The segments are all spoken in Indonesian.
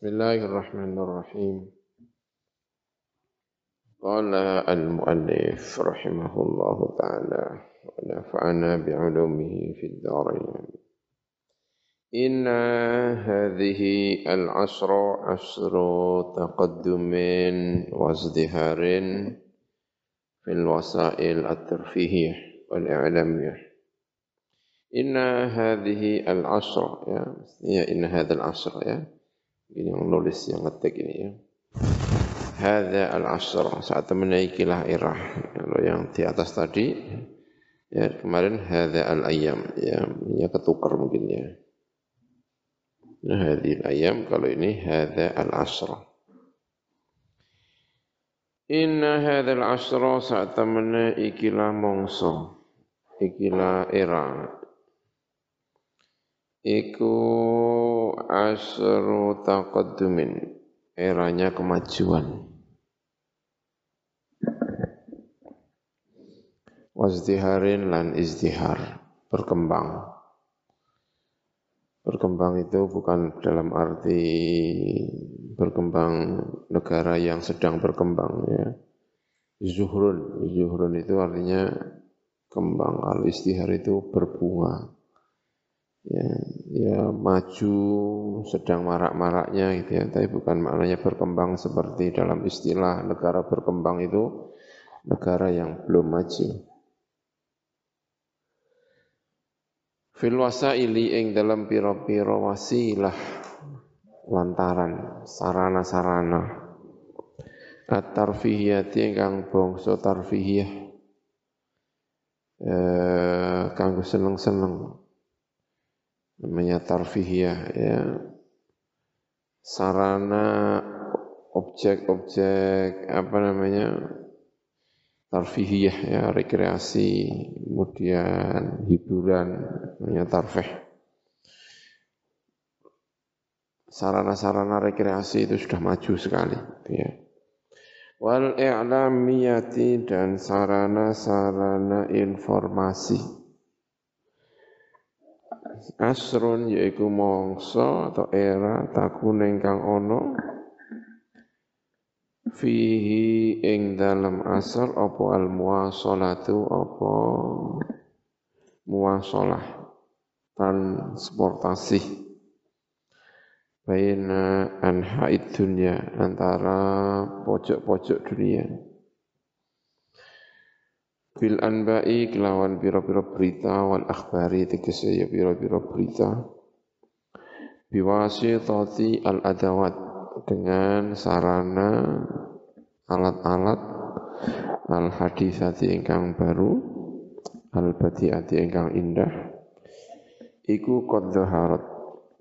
بسم الله الرحمن الرحيم. قال المؤلف رحمه الله تعالى ونفعنا بعلومه في الدارين. إن هذه العصر عصر تقدم وازدهار في الوسائل الترفيهية والإعلامية. إن هذه العصر يا إن هذا العصر يا ini yang nulis yang ngetik ini ya. Hadza al-asr saat menaikilah irah kalau yang di atas tadi ya kemarin hadza al-ayyam. Ya ini ketukar mungkin ya. Nah hadhihi al-ayyam kalau ini hadza al-asr Inna hadzal asra saat temene ikilah mongso. Ikilah era iku asru taqaddumin eranya kemajuan. Wazdiharin lan izdihar berkembang. Berkembang itu bukan dalam arti berkembang negara yang sedang berkembang ya. Zuhrun zuhrun itu artinya kembang. Al istihar itu berbunga ya, ya maju sedang marak-maraknya gitu ya. Tapi bukan maknanya berkembang seperti dalam istilah negara berkembang itu negara yang belum maju. Fil wasaili ing dalam piro-piro wasilah lantaran sarana-sarana. At-tarfihiyati ingkang bangsa tarfihiyah. Eh kanggo seneng-seneng namanya tarfihiyah ya. Sarana objek-objek apa namanya tarfihiyah ya rekreasi kemudian hiburan namanya tarfih. Sarana-sarana rekreasi itu sudah maju sekali ya. Wal i'lamiyati dan sarana-sarana informasi asrun yaiku mongso atau era takun ingkang ono fihi ing dalam asar apa al muwasalatu apa muwasalah transportasi baina anhaid dunia antara pojok-pojok dunia bil anba'i kelawan pira-pira berita wal akhbari tegese ya pira-pira berita. Biwasitati al adawat dengan sarana alat-alat al hadisati ingkang baru al badiati ingkang indah. Iku qad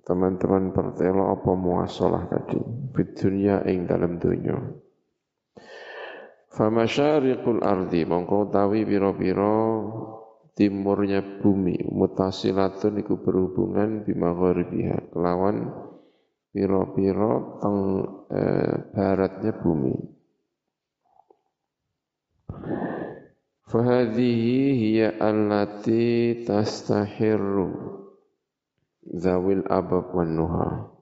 teman-teman pertelo apa muasalah tadi? Bid dunia ing dalam dunia Famasyariqul ardi mongko tawi pira-pira timurnya bumi mutasilatun iku berhubungan bimagharibiha kelawan pira-pira teng eh, baratnya bumi. Fahadhihi hiya allati tastahirru zawil abab wan nuha.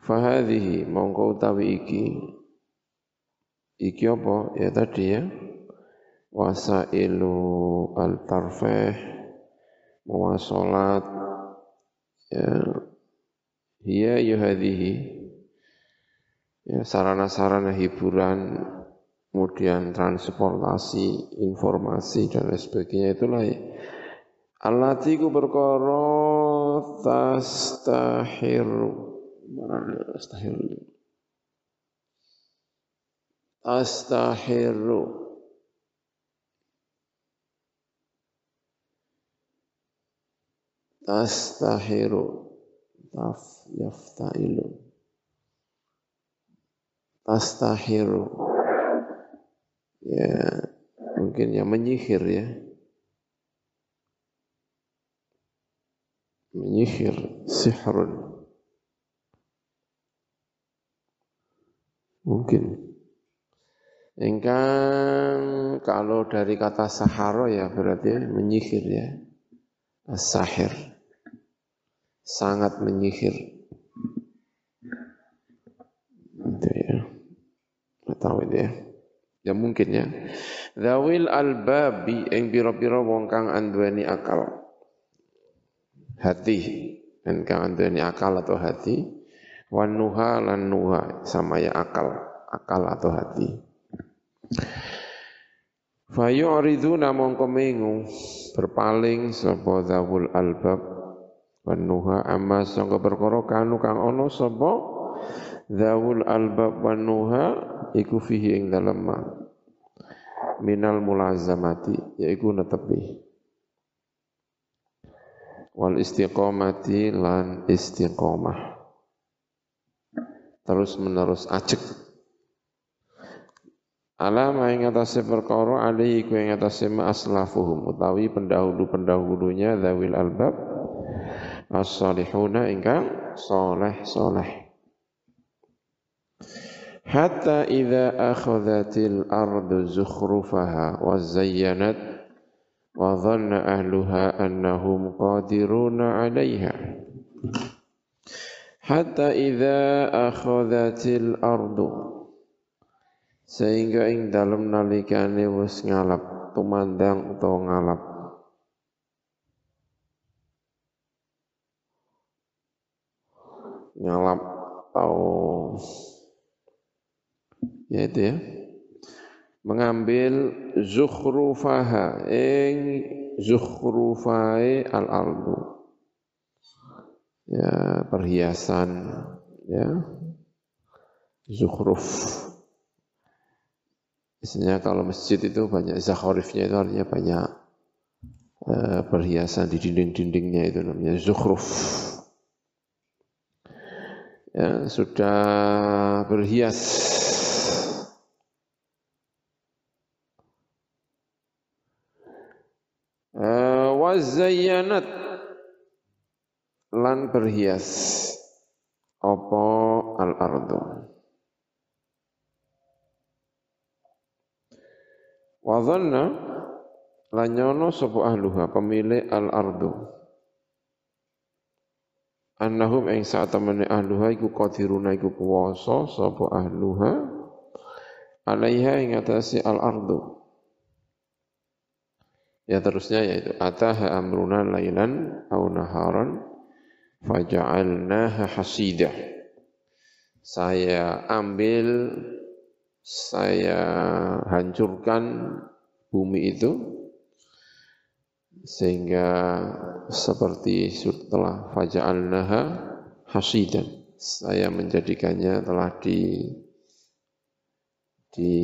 Fahadhihi mongko utawi iki. Iki apa? Ya tadi ya. Wasailu al tarfeh muwasalat ya. Hiya yuhadhihi. Ya sarana-sarana hiburan kemudian transportasi informasi dan lain sebagainya. Itulah ya. Allati ku perkara tastahiru astaghfiru astaghfiru tastahiru taf yaftailu. Tastahiru ya mungkin yang menyihir ya. Menyihir sihrun Mungkin. Engkang kalau dari kata saharo ya berarti menyihir ya. As-sahir. sangat menyihir. Itu ya. Tahu itu ya. Ya mungkin ya. Zawil albabi yang biro-biro wong kang akal. Hati. Dan kang akal atau hati. Wanuha lan nuha. Sama ya akal. Akal atau hati. Fayu'riduna mongko mengu berpaling sapa zawul albab wanuha amma sangka perkara kanu kang ana sapa zawul albab wanuha iku fihi ing dalem minal mulazamati yaiku netepi wal istiqomati lan istiqomah terus menerus acek Alam ing atase perkara ali iku ing atase aslafuhum utawi pendahulu-pendahulunya zawil albab as-salihuna ingkang saleh-saleh. Hatta idza akhadhatil ardu zukhrufaha wa zayyanat wa dhanna ahluha annahum qadiruna 'alayha. Hatta idza akhadhatil ardu. Sehingga ing dalem nalikane wis ngalap tumandang utawa ngalap. Ngalap atau ya itu ya. Mengambil zukhrufaha ing zukhrufai al-ardu ya perhiasan ya. Zukhruf Misalnya kalau masjid itu banyak zakharifnya itu artinya banyak uh, perhiasan di dinding-dindingnya itu namanya zukhruf. Ya, sudah berhias. Uh, wazayyanat lan berhias apa al-ardu Wa dhanna lanyono sapa ahluha pemilik al-ardu. Annahum ing saat temene ahluha iku qadiruna iku kuwasa sapa ahluha alaiha ing atase al-ardu. Ya terusnya yaitu ataha amruna lailan au naharan faja'alnaha hasidah. Saya ambil saya hancurkan bumi itu sehingga seperti setelah faja'alnaha hasidan saya menjadikannya telah di di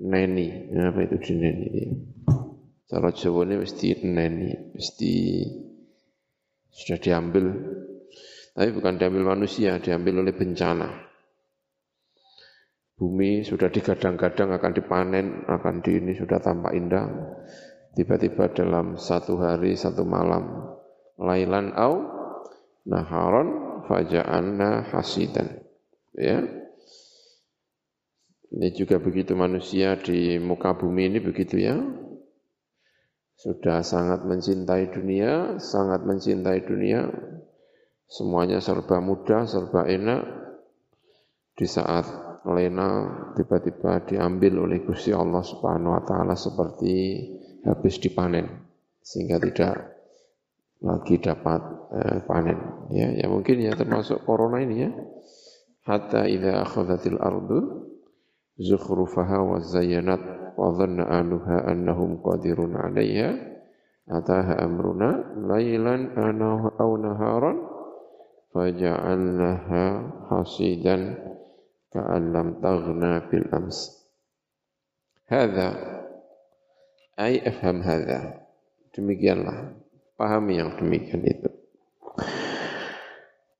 neni apa itu di neni ya. cara Jawa ini mesti neni mesti sudah diambil tapi bukan diambil manusia diambil oleh bencana bumi sudah digadang-gadang akan dipanen, akan di ini sudah tampak indah. Tiba-tiba dalam satu hari, satu malam, lailan au naharon faja'anna hasidan. Ya. Ini juga begitu manusia di muka bumi ini begitu ya. Sudah sangat mencintai dunia, sangat mencintai dunia. Semuanya serba mudah, serba enak. Di saat lena tiba-tiba diambil oleh Gusti Allah Subhanahu wa taala seperti habis dipanen sehingga tidak lagi dapat eh, panen ya ya mungkin ya termasuk corona ini ya hatta idza akhadhatil ardu zukhrufaha wa zayyanat wa dhanna ahluha annahum qadirun 'alayha ataha amruna lailan aw naharan faja'alnaha hasidan ka'an lam taghna bil ams. Hadha ay afham hadha. Demikianlah. Pahami yang demikian itu.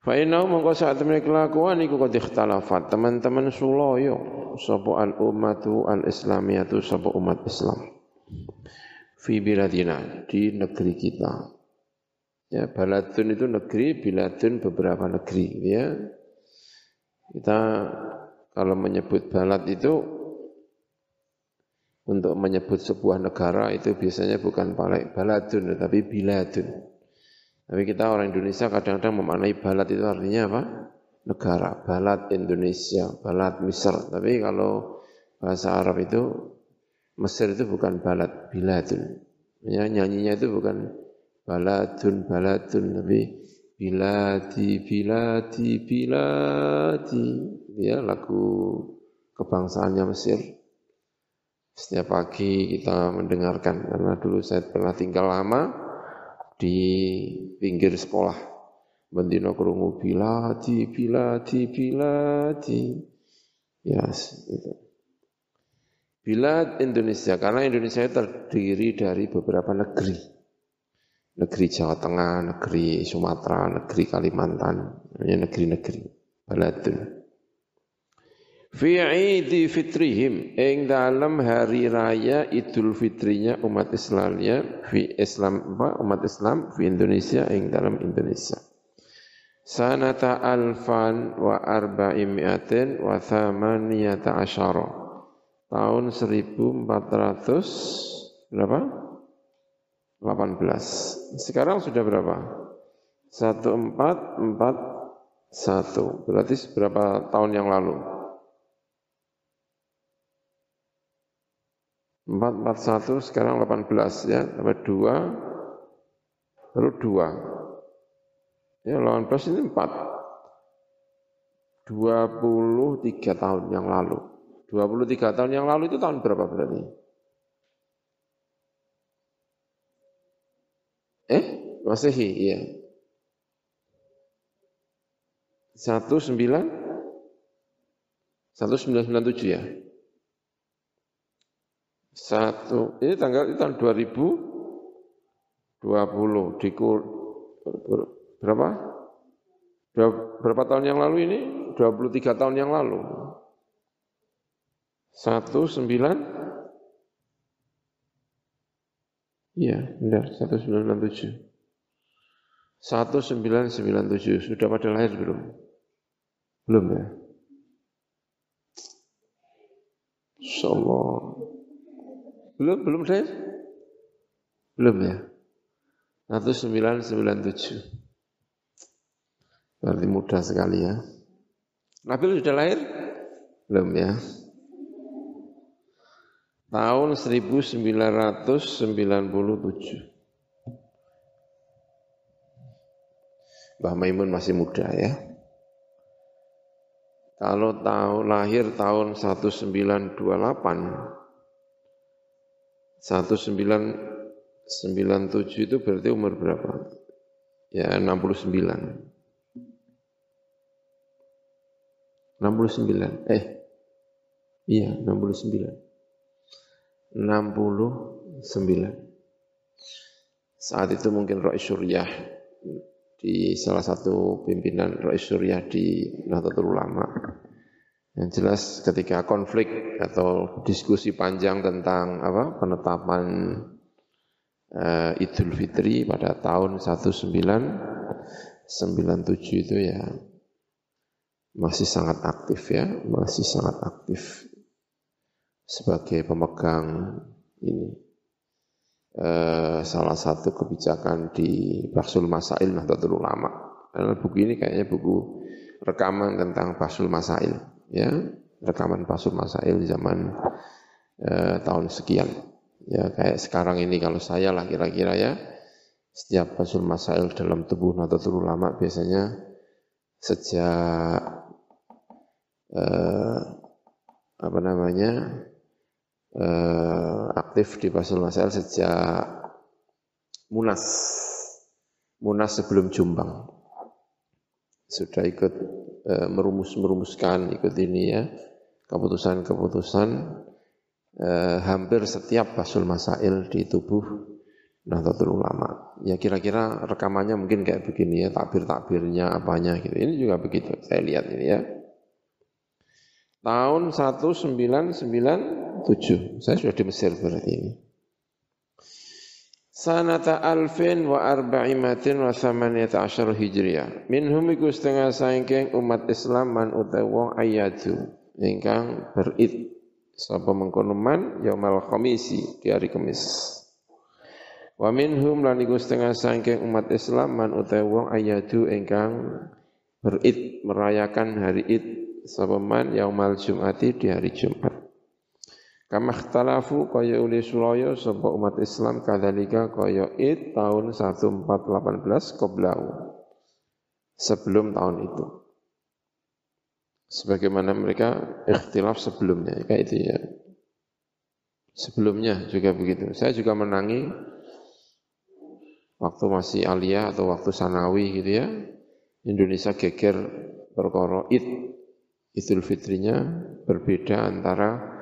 Fa inna mongko saat temen kelakuan iku qad ikhtalafat. Teman-teman suloyo sapa al ummatu al islamiyatu sapa umat Islam. Fi biladina di negeri kita. Ya, baladun itu negeri, biladun beberapa negeri, ya. Kita kalau menyebut balad itu untuk menyebut sebuah negara itu biasanya bukan baladun tetapi biladun. Tapi kita orang Indonesia kadang-kadang memaknai balad itu artinya apa? Negara, balad Indonesia, balad Mesir. Tapi kalau bahasa Arab itu Mesir itu bukan balad, biladun. Ya, nyanyinya itu bukan baladun, baladun, tapi biladi, biladi, biladi. Ya, lagu kebangsaannya Mesir. Setiap pagi kita mendengarkan, karena dulu saya pernah tinggal lama, di pinggir sekolah. Bendino kerungu biladi, biladi, biladi. Ya, yes, itu. Bilad Indonesia, karena Indonesia terdiri dari beberapa negeri. Negeri Jawa Tengah, negeri Sumatera, negeri Kalimantan, negeri-negeri. Baladun. Fi idi fitrihim ing dalam hari raya Idul Fitrinya umat Islamnya fi Islam apa umat Islam fi Indonesia ing dalam Indonesia. Sanata alfan wa arba'imiatin wa thamaniyata asyara. Tahun 1400 berapa? 18. Sekarang sudah berapa? 1441. Berarti berapa tahun yang lalu? 441 sekarang 18 ya, tambah 2 baru 2. Ya, 18 ini 4. 23 tahun yang lalu. 23 tahun yang lalu itu tahun berapa berarti? Eh, Masehi, iya. 19 1997 ya. Satu, ini tanggal itu tahun 2020, dikul, berapa? Berapa tahun yang lalu ini? 23 tahun yang lalu. Satu sembilan, iya benar, satu sembilan sembilan tujuh. Satu sembilan sembilan tujuh, sudah pada lahir belum? Belum ya? Insyaallah. Belum, belum saya? Belum ya? 1997. Berarti mudah sekali ya. Nabil sudah lahir? Belum ya? Tahun 1997. Mbah Maimun masih muda ya. Kalau tahu lahir tahun 1928, 1997 itu berarti umur berapa? Ya 69. 69. Eh. Iya, 69. 69. Saat itu mungkin Roy Suryah di salah satu pimpinan Roy Suryah di Nahdlatul Ulama yang jelas ketika konflik atau diskusi panjang tentang apa penetapan uh, Idul Fitri pada tahun 1997 itu ya masih sangat aktif ya, masih sangat aktif sebagai pemegang ini uh, salah satu kebijakan di Basul Masail Nahdlatul Ulama. Karena buku ini kayaknya buku rekaman tentang Basul Masail ya rekaman Pasul Masail zaman eh, tahun sekian. Ya kayak sekarang ini kalau saya lah kira-kira ya setiap Pasul Masail dalam tubuh Nahdlatul Ulama biasanya sejak eh, apa namanya eh, aktif di Pasul Masail sejak Munas Munas sebelum Jumbang sudah ikut e, merumus-merumuskan ikut ini ya keputusan-keputusan e, hampir setiap basul masail di tubuh Nahdlatul Ulama. Ya kira-kira rekamannya mungkin kayak begini ya, takbir-takbirnya apanya gitu. Ini juga begitu, saya lihat ini ya. Tahun 1997, saya sudah di Mesir berarti ini sanata alfin wa arba'imatin wa thamaniyata asyar hijriyah. Minhum iku setengah saingkeng umat Islam man utai wong ayatu. Ingkang berid. Sapa mengkono man yaumal khamisi di hari kemis. Wa minhum lan iku setengah sangking umat Islam man utai wong ayatu ingkang berid merayakan hari Id sapa man yaumal Jumati di hari Jumat. Kama ikhtalafu kaya uli sulaya sapa umat Islam kadzalika kaya Id tahun 1418 qoblau. Sebelum tahun itu. Sebagaimana mereka ikhtilaf sebelumnya, kayak itu ya. Sebelumnya juga begitu. Saya juga menangi waktu masih aliyah atau waktu sanawi gitu ya, Indonesia geger perkara id, Idul Fitrinya berbeda antara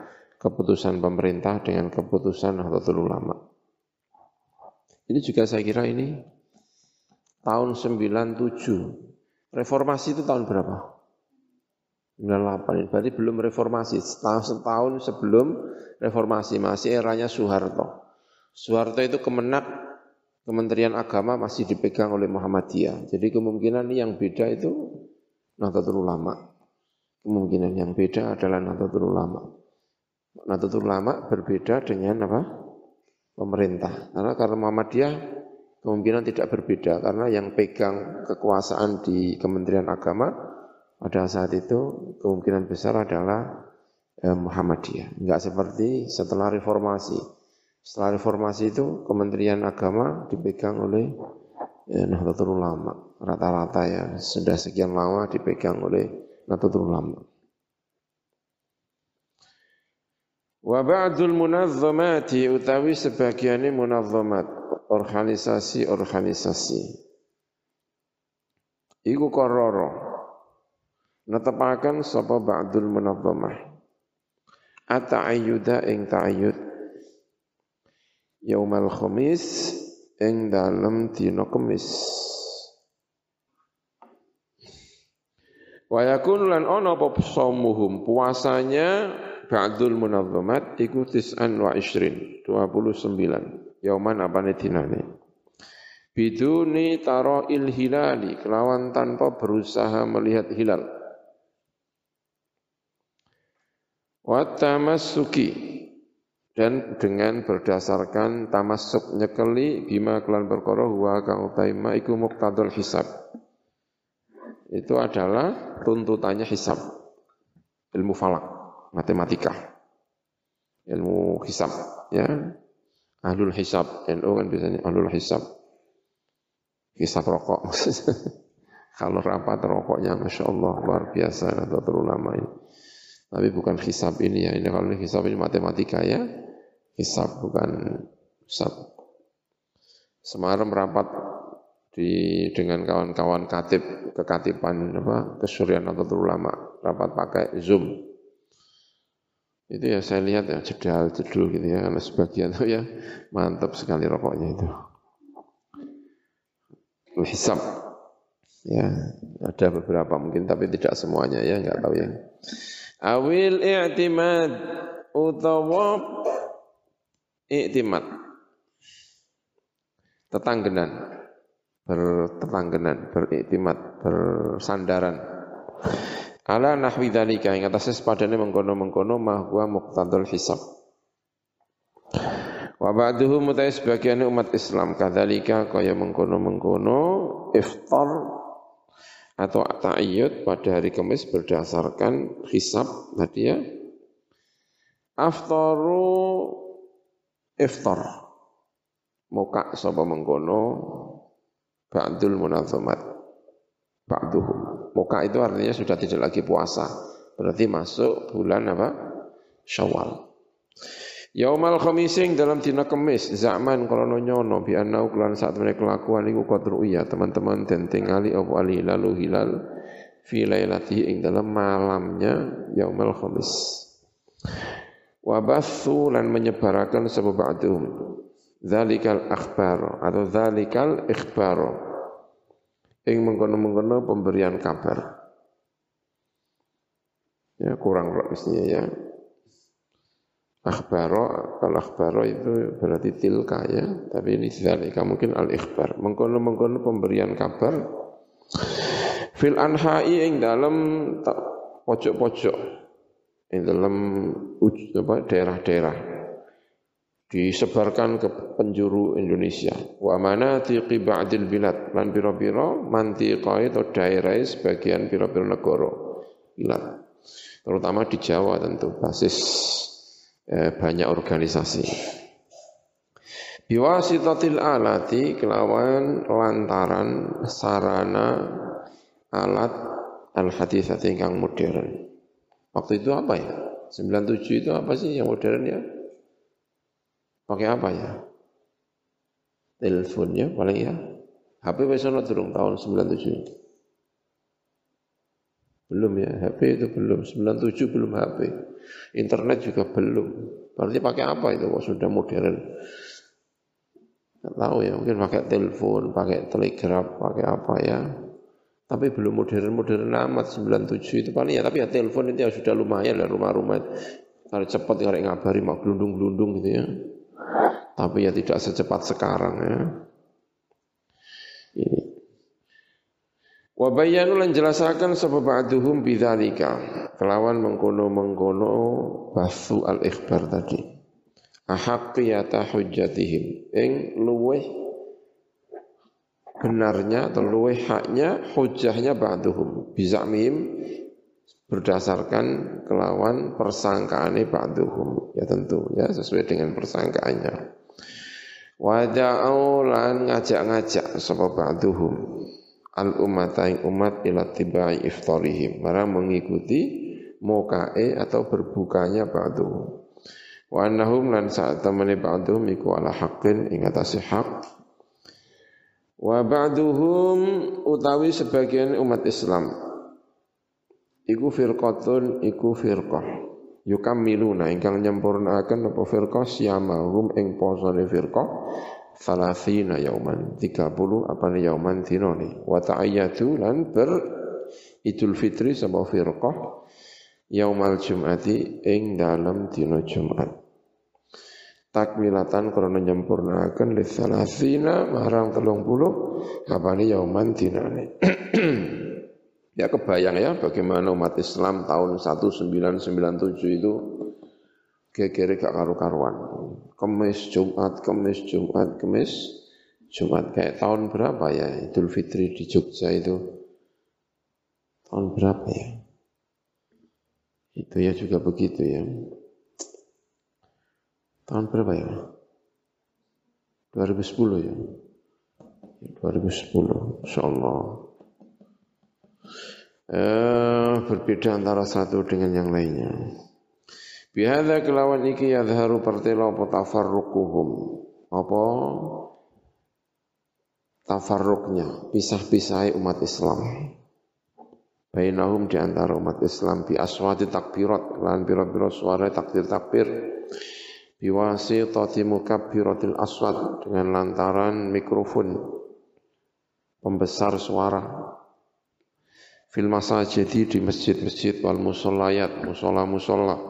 keputusan pemerintah dengan keputusan Nahdlatul Ulama. Ini juga saya kira ini tahun 97. Reformasi itu tahun berapa? 98, berarti belum reformasi. Setahun, setahun sebelum reformasi, masih eranya Soeharto. Soeharto itu kemenak Kementerian Agama masih dipegang oleh Muhammadiyah. Jadi kemungkinan yang beda itu Nahdlatul Ulama. Kemungkinan yang beda adalah Nahdlatul Ulama. Nahdlatul Ulama berbeda dengan apa? Pemerintah. Karena karena Muhammadiyah kemungkinan tidak berbeda karena yang pegang kekuasaan di Kementerian Agama pada saat itu kemungkinan besar adalah eh, Muhammadiyah. Enggak seperti setelah reformasi setelah reformasi itu Kementerian Agama dipegang oleh ya, Nahdlatul Ulama. Rata-rata ya sudah sekian lama dipegang oleh Nahdlatul Ulama. Wa ba'dul munazzamati utawi sebagiannya munazzamat organisasi-organisasi. Iku kororo. Netepaken sapa ba'dul munazzamah. Ata'ayyuda ing ta'ayyud yaumal khamis ing dalem dina kemis Wa yakun lan ana apa puasanya ba'dul munazzamat iku tis'an wa ishrin 29 yauman apane dinane? Biduni taro il hilali kelawan tanpa berusaha melihat hilal. Wa tamassuki dan dengan berdasarkan tamasuk nyekeli bima kelan perkara huwa kang utaima iku muqtadul hisab. Itu adalah tuntutannya hisab ilmu falak matematika. Ilmu hisab ya. Ahlul hisab. NU kan biasanya ahlul hisab. Hisab rokok. Kalau rapat rokoknya Masya Allah luar biasa atau terulama ini. Tapi bukan hisab ini ya. Ini kalau ini hisab ini matematika ya. Hisab bukan hisab. Semalam rapat di dengan kawan-kawan katib kekatipan apa kesurian atau ulama. Rapat pakai zoom itu ya saya lihat ya jedal jedul gitu ya karena sebagian tuh ya mantap sekali rokoknya itu. Hisab. Ya ada beberapa mungkin tapi tidak semuanya ya nggak tahu ya. Awil i'timad utawa iktimat tetanggenan bertetanggenan beriktimat bersandaran ala nahwi dzalika ing atase sepadane mengkono-mengkono ma huwa muqtadul hisab. Wa ba'duhu mutai sebagian umat Islam kadzalika kaya mengkono-mengkono iftar atau ta'ayyud pada hari Kamis berdasarkan hisab tadi ya. Aftaru iftar. Muka sapa mengkono ba'dul munazzamat ba'duhum muka itu artinya sudah tidak lagi puasa. Berarti masuk bulan apa? Syawal. Yaumal khamising dalam dina kemis. Zaman krono nyono bi anau kelan saat mereka kelakuan iku qadru iya. Teman-teman dan tingali apa ali lalu hilal fi lailati ing dalam malamnya yaumal khamis. Wabathu lan menyebarakan sebab ba'dhum zalikal akhbar atau zalikal ikhbar ing mengkono-mengkono pemberian kabar. Ya kurang mestinya ya. Akhbaro kalau akhbaro itu berarti tilka ya. Tapi ini zalika mungkin al ikhbar mengkono-mengkono pemberian kabar. Fil anha'i ing dalam pojok-pojok. Di dalam daerah-daerah disebarkan ke penjuru Indonesia. Wa manatiqi ba'dil bilad lan pira-pira mantiqai atau daerah sebagian pira-pira negara bilad. Terutama di Jawa tentu basis eh, banyak organisasi. Biwasitatil alati kelawan lantaran sarana alat al hadisat ingkang modern. Waktu itu apa ya? 97 itu apa sih yang modern ya? Pakai apa ya? Teleponnya paling ya. HP wis durung tahun 97. Belum ya, HP itu belum. 97 belum HP. Internet juga belum. Berarti pakai apa itu kok sudah modern? Tidak tahu ya, mungkin pakai telepon, pakai telegraf, pakai apa ya. Tapi belum modern-modern amat 97 itu paling ya. Tapi ya telepon itu ya sudah lumayan lah rumah-rumah. Kalau cepat kalau ngabari mau gelundung-gelundung gitu ya. Tapi ya tidak secepat sekarang ya. Ini. Wa bayyanu lan jelasaken sapa ba'duhum bidzalika. Kelawan mengkono-mengkono basu al-ikhbar tadi. Ahaqqiyata hujjatihim. Ing luweh benarnya atau luweh haknya hujahnya ba'duhum. Bizamim berdasarkan kelawan persangkaane ba'duhum. Ya tentu ya sesuai dengan persangkaannya. Wada'au lan ngajak-ngajak sapa ba'duhum. Al umat ing umat ila tibai iftarihim. Barang mengikuti mokae atau berbukanya ba'duhum. Wa annahum lan saat temani ba'duhum iku ala haqqin ing atase hak. Wa ba'duhum utawi sebagian umat Islam iku firqatun iku firqah. Yukammiluna ingkang nyempurnaaken apa firqah? Siamahum ing posone firqah. Salasina yauman 30 apa ni yauman dinone wa ta'ayyatu lan ber Idul Fitri sama firqah? Yaumal jum'ati ing dalam dina Jumat. Takmilatan krana nyempurnaaken li salasina marang 30 apa ni yauman dinane Ya kebayang ya bagaimana umat Islam tahun 1997 itu kira-kira gak karu-karuan. Kemis, Jumat, Kemis, Jumat, Kemis, Jumat. Kayak tahun berapa ya Idul Fitri di Jogja itu? Tahun berapa ya? Itu ya juga begitu ya. Tahun berapa ya? 2010 ya? 2010, Insya Allah eh, berbeda antara satu dengan yang lainnya. Bihada kelawan iki yadharu partela apa tafarruquhum. Apa tafarruknya, pisah-pisah umat Islam. Bainahum di antara umat Islam bi aswati takbirat lan pira-pira suara takbir takbir biwasi tati mukabbiratil aswat dengan lantaran mikrofon pembesar suara fil masajidi di masjid-masjid wal musollayat musola-musola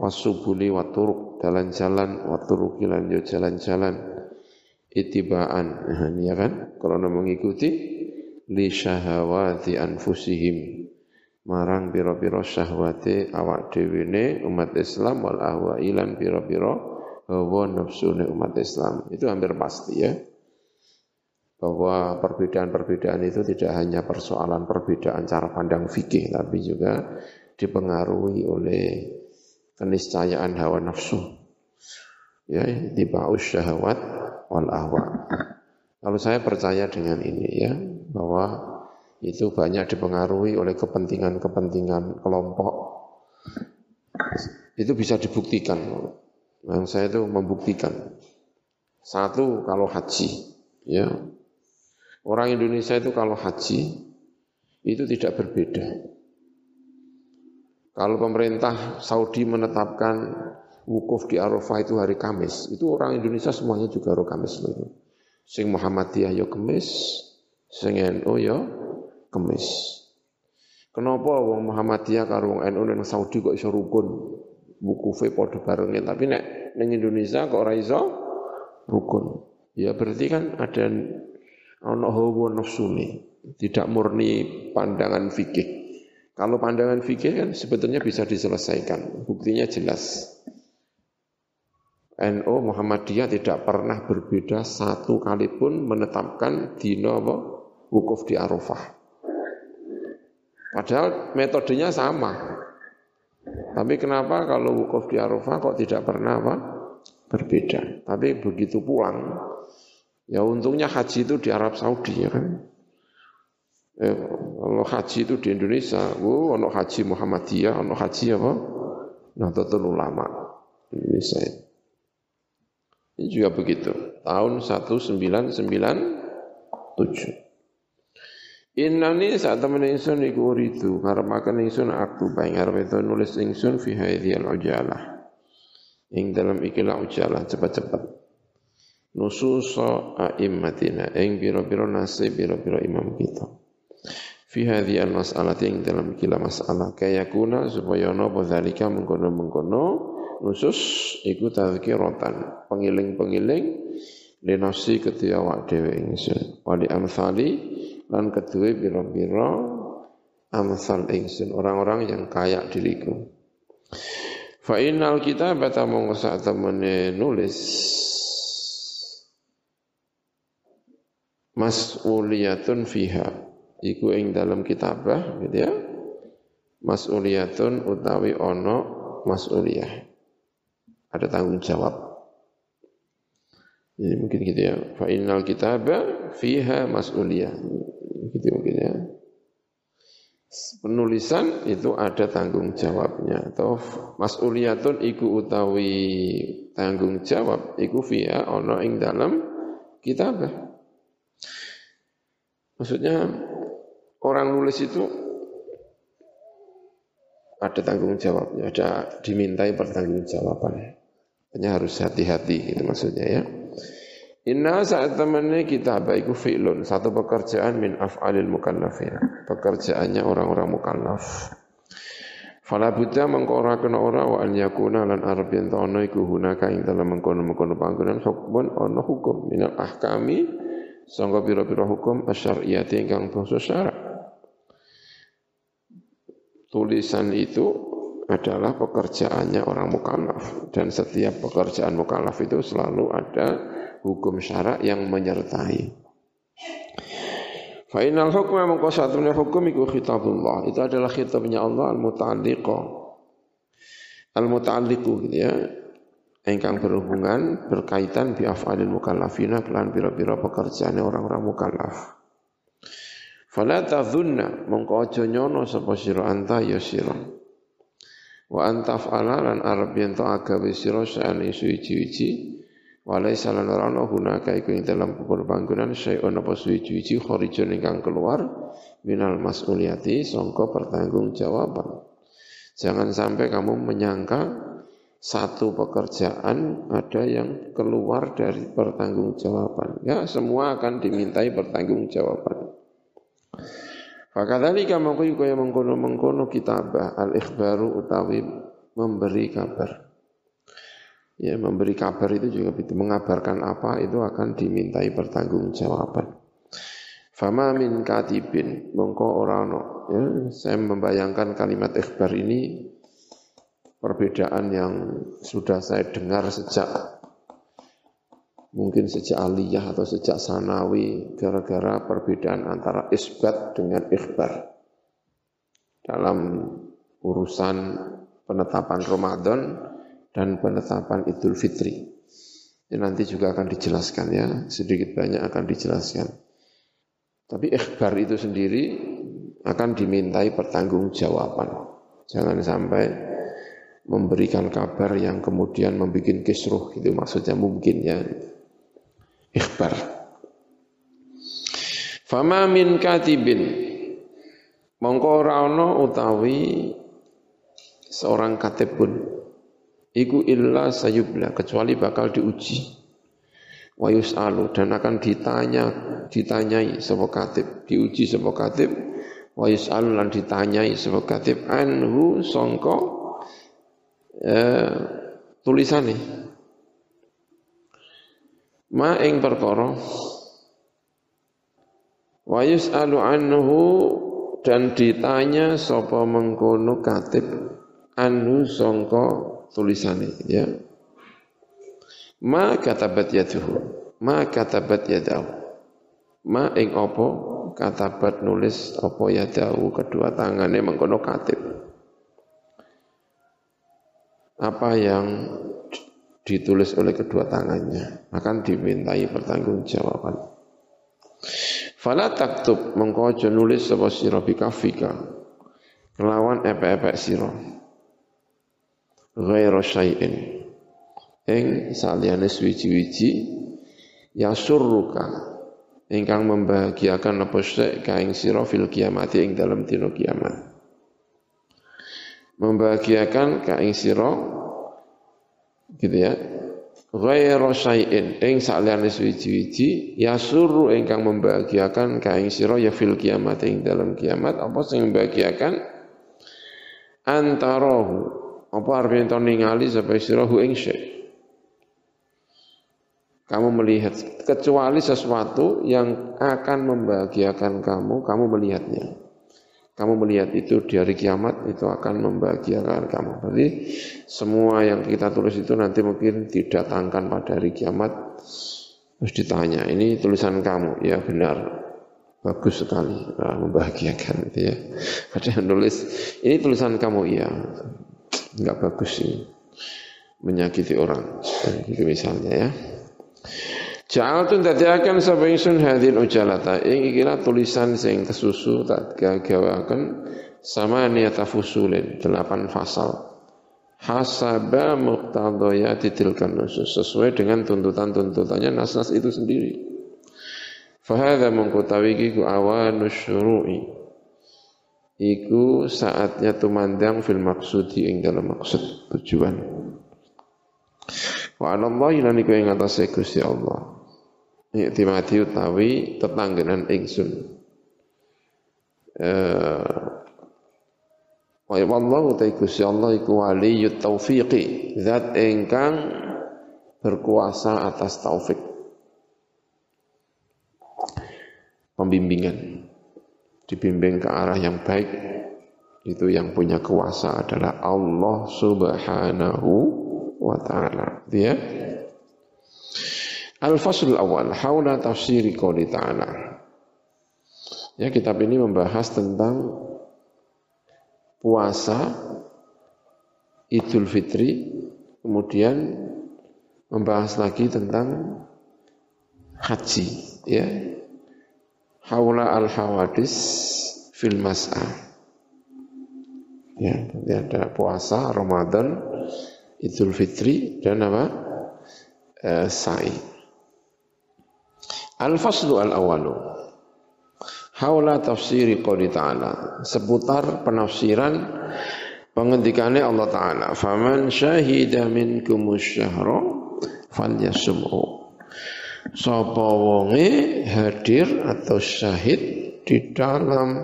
wasubuli wa turuk jalan-jalan wa turuki lan yo jalan-jalan itibaan ya kan? Karena mengikuti li syahawati anfusihim marang pira-pira syahwate awak dhewe umat Islam wal ahwailan pira-pira hawa nafsune umat Islam. Itu hampir pasti ya bahwa perbedaan-perbedaan itu tidak hanya persoalan perbedaan cara pandang fikih, tapi juga dipengaruhi oleh keniscayaan hawa nafsu. Ya, tiba'us syahwat wal ahwa. Kalau saya percaya dengan ini ya, bahwa itu banyak dipengaruhi oleh kepentingan-kepentingan kelompok. Itu bisa dibuktikan. Yang saya itu membuktikan. Satu, kalau haji, ya Orang Indonesia itu kalau haji itu tidak berbeda. Kalau pemerintah Saudi menetapkan wukuf di Arafah itu hari Kamis, itu orang Indonesia semuanya juga hari Kamis itu. Sing Muhammadiyah ya Kamis, sing NU ya Kamis. Kenapa wong Muhammadiyah karo wong NU nang Saudi kok iso rukun? Wukufe padha barengnya, tapi nek ning Indonesia kok ora iso rukun. Ya berarti kan ada ana hawa nafsune, tidak murni pandangan fikih. Kalau pandangan fikih kan sebetulnya bisa diselesaikan, buktinya jelas. NU Muhammadiyah tidak pernah berbeda satu kali pun menetapkan dino apa? wukuf di Arafah. Padahal metodenya sama. Tapi kenapa kalau wukuf di Arafah kok tidak pernah apa? berbeda. Tapi begitu pulang, ya untungnya haji itu di Arab Saudi ya kan. Eh, kalau haji itu di Indonesia, oh, ono haji Muhammadiyah, ono haji apa? Nahdlatul Ulama Indonesia. Ini juga begitu. Tahun 1997. Innani saat temen ingsun iku uridu ngarepaken ingsun aku bae itu nulis ingsun fi hadhil ujalah. Ing dalam ikilah ujalah cepat-cepat. Nususa a'immatina. Ing biro-biro nasib biro-biro imam kita. Fi hadhi al-mas'alah ing dalam ikilah masalah kaya kuna supaya napa zalika mengkono-mengkono nusus iku tazkiratan. Pengiling-pengiling linafsi ketia awak dhewe ingsun. Wali amsali lan kedue pira-pira amsal ingsun. Orang-orang yang kaya diriku. Fa innal kitabata mongko sak temene nulis mas'uliyatun fiha iku ing dalam kitabah gitu ya mas'uliyatun utawi ono mas'uliyah ada tanggung jawab. Jadi mungkin gitu ya. Fa innal kitaba fiha mas'uliyah. Gitu mungkin ya. Penulisan itu ada tanggung jawabnya atau mas'uliyatun iku utawi tanggung jawab iku fiha ono ing dalam kitabah. Maksudnya orang nulis itu ada tanggung jawabnya, ada dimintai pertanggungjawabannya. Hanya harus hati-hati itu maksudnya ya. Inna saat temannya kita baiku fi'lun, satu pekerjaan min af'alil mukallafin. Pekerjaannya orang-orang mukallaf. Fala buddha mengkora kena ora wa an yakuna lan arab yen iku hunaka ing dalam mengkono-mengkono panggonan hukmun ana hukum minal ahkami sangka pira-pira hukum asyariyati ingkang bangsa syarak. Tulisan itu adalah pekerjaannya orang mukallaf dan setiap pekerjaan mukallaf itu selalu ada hukum syarak yang menyertai. Fa'inal hukma mengko satunya hukum iku khitabullah. Itu adalah khitabnya Allah al-muta'alliqa. Al-muta'alliqu gitu ya. Engkang berhubungan berkaitan bi af'alil mukallafina kelan pira-pira pekerjaan orang-orang mukallaf. Fala tadhunna mengko aja nyono sapa sira anta ya sira wa antaf lan arab yen to agawe sira sa'an suwi-wiji walai salan ora ana hunaka iku ing dalam kubur panggonan syai'un apa suwi-wiji kharijun ingkang keluar minal mas'uliyati sangka pertanggungjawaban jangan sampai kamu menyangka satu pekerjaan ada yang keluar dari pertanggungjawaban ya semua akan dimintai pertanggungjawaban Fakadzalika mengkui kaya mengkono-mengkono kitabah al-ikhbaru utawi memberi kabar. Ya, memberi kabar itu juga itu mengabarkan apa itu akan dimintai pertanggungjawaban. Fama min katibin mongko orano. Ya, saya membayangkan kalimat ikhbar ini perbedaan yang sudah saya dengar sejak mungkin sejak aliyah atau sejak sanawi gara-gara perbedaan antara isbat dengan ikhbar dalam urusan penetapan Ramadan dan penetapan Idul Fitri. Ini nanti juga akan dijelaskan ya, sedikit banyak akan dijelaskan. Tapi ikhbar itu sendiri akan dimintai pertanggungjawaban. Jangan sampai memberikan kabar yang kemudian membuat kisruh. Itu maksudnya mungkin ya. Ikhbar. Fama min katibin. Mongko ora utawi seorang katib pun. Iku illa sayubla kecuali bakal diuji. Wa yus'alu dan akan ditanya ditanyai sapa katib. Diuji sapa katib. Wa yus'alu lan ditanyai sapa katib. Anhu sangka eh, tulisane ma ing perkara wa yus'alu anhu dan ditanya sapa mengkono katib anhu sangka tulisane ya. Ma katabat yaduhu ma katabat yadahu ma ing opo katabat nulis opo yadahu kedua tangannya mengkono katib apa yang ditulis oleh kedua tangannya akan dimintai pertanggungjawaban. Fala taktub mengko aja nulis sapa sira bikafika kelawan epek-epek sira. Ghairu syai'in ing saliyane suwi-wiji ya surruka ingkang membahagiakan apa sek kaing sira fil kiamat ing dalam dina kiamat. Membahagiakan kaing sira gitu ya. Ghairu syai'in ing saliyane suwi-wiji yasuru ingkang membahagiakan ka ing sira ya fil kiamat ing dalam kiamat. Apa sing membahagiakan? Antarahu apa arep ento ningali sapa sira ing kamu melihat kecuali sesuatu yang akan membahagiakan kamu kamu melihatnya kamu melihat itu di hari kiamat itu akan membahagiakan kamu. Berarti semua yang kita tulis itu nanti mungkin didatangkan pada hari kiamat terus ditanya, ini tulisan kamu, ya benar, bagus sekali, nah, membahagiakan itu ya. Ada yang nulis, ini tulisan kamu, ya enggak bagus sih, menyakiti orang, gitu misalnya ya. Ja'altun tadi akan sapa ingsun hadil ujalata ing ikilah tulisan sing kesusu tak gagawaken sama niata fusulin delapan fasal hasaba muqtadayati tilkan nusus sesuai dengan tuntutan-tuntutannya nas-nas itu sendiri. Fahadha mengkutawi ku awanus syuru'i Iku saatnya tumandang fil maksudi ing dalam maksud tujuan. Wa Allah lan iku ing atase Gusti Allah. Iktimati utawi tetanggenan ingsun. Eh Wa wallahu ta Gusti Allah iku waliyut taufiqi, zat ingkang berkuasa atas taufik. Pembimbingan dibimbing ke arah yang baik itu yang punya kuasa adalah Allah Subhanahu wa taala. Dia Al-Fasl awal haula tafsiri qouli ta'ala. Ya, kitab ini membahas tentang puasa Idul Fitri, kemudian membahas lagi tentang haji, ya. Haula al-hawadis fil mas'a. Ya, ada puasa Ramadan, Idul Fitri dan apa? Eh, sa'i. Al-faslu al-awalu. Haula tafsiri qawli ta'ala. Seputar penafsiran pengendikannya Allah Ta'ala. Faman syahida minkumus syahra falyasum'u. Sapa wonge hadir atau syahid di dalam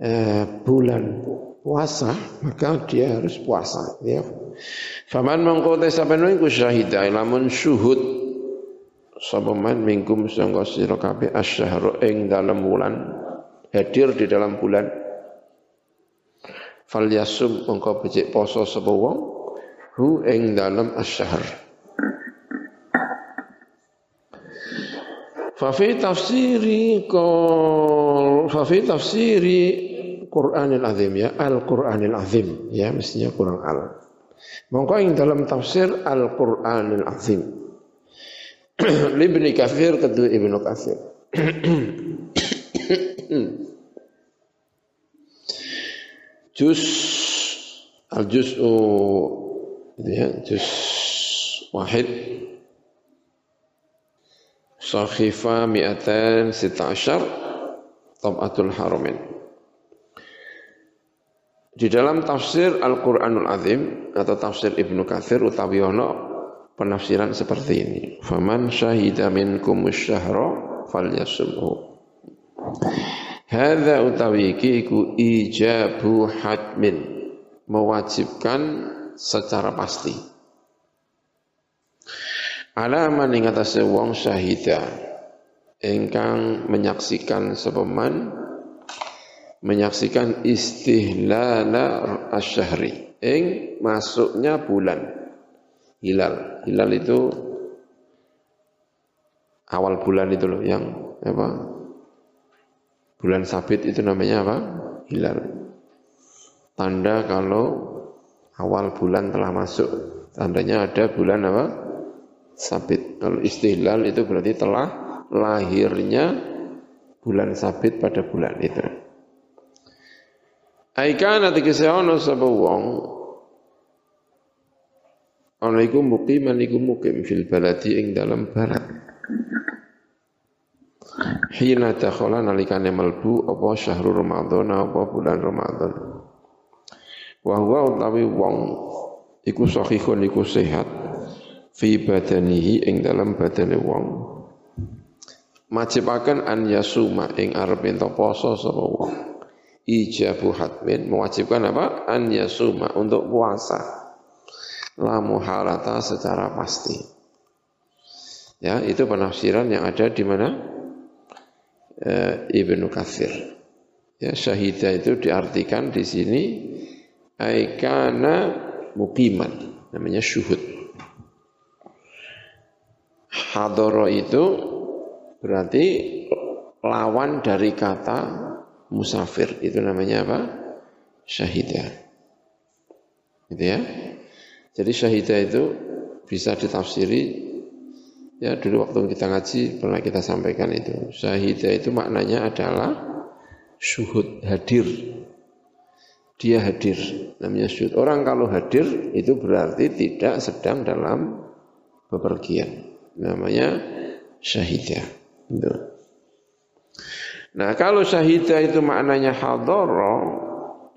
eh, bulan puasa maka dia harus puasa ya. Faman mangko te sampeyan iku syahida lamun syuhud sapa man mingkum sangka sira kabeh asyhar ing dalam bulan hadir di dalam bulan. Fal yasum mongko becik poso sapa wong hu ing dalam asyhar. Fa fi tafsiri qol fa fi tafsiri Qur'anil azim ya Al-Qur'anil azim ya mestinya kurang al. Mongko ing dalam tafsir Al-Qur'anil azim Libni Kafir kedua Ibnu Kafir. juz al juz'u ya juz wahid Sahifa mi'atan sita asyar Tab'atul Haramin Di dalam tafsir Al-Quranul Azim Atau tafsir Ibnu Kathir Utawi ono penafsiran seperti ini. Faman syahida minkum syahra falyasumhu. Hadza utawi iki iku ijabu hadmin mewajibkan secara pasti. Alaman ing atase wong syahida ingkang menyaksikan sepeman menyaksikan istihlala asyhari ing masuknya bulan hilal. Hilal itu awal bulan itu loh yang apa? Bulan sabit itu namanya apa? Hilal. Tanda kalau awal bulan telah masuk tandanya ada bulan apa? Sabit. Kalau istihlal itu berarti telah lahirnya bulan sabit pada bulan itu. Aikana tegese ana sapa wong ana iku muqiman iku mukim fil baladi ing dalam barat Hina dakhala nalikane melbu apa syahrul Ramadan apa bulan Ramadan. Wa huwa utawi wong iku sahihun iku sehat fi badanihi ing dalam badane wong. Majibaken an yasuma ing arep ento poso sapa wong. Ijabu hatmin mewajibkan apa? An yasuma untuk puasa. La muhalata secara pasti. Ya, itu penafsiran yang ada di mana? uh, Ibnu Katsir. Ya, syahidah itu diartikan di sini aikana mukiman, namanya syuhud. Hadoro itu berarti lawan dari kata musafir. Itu namanya apa? Syahidah. Gitu ya. Jadi syahidah itu bisa ditafsiri Ya dulu waktu kita ngaji pernah kita sampaikan itu. Syahidah itu maknanya adalah syuhud hadir. Dia hadir. Namanya syuhud. Orang kalau hadir itu berarti tidak sedang dalam bepergian. Namanya syahidah. Itu. Nah kalau syahidah itu maknanya hadara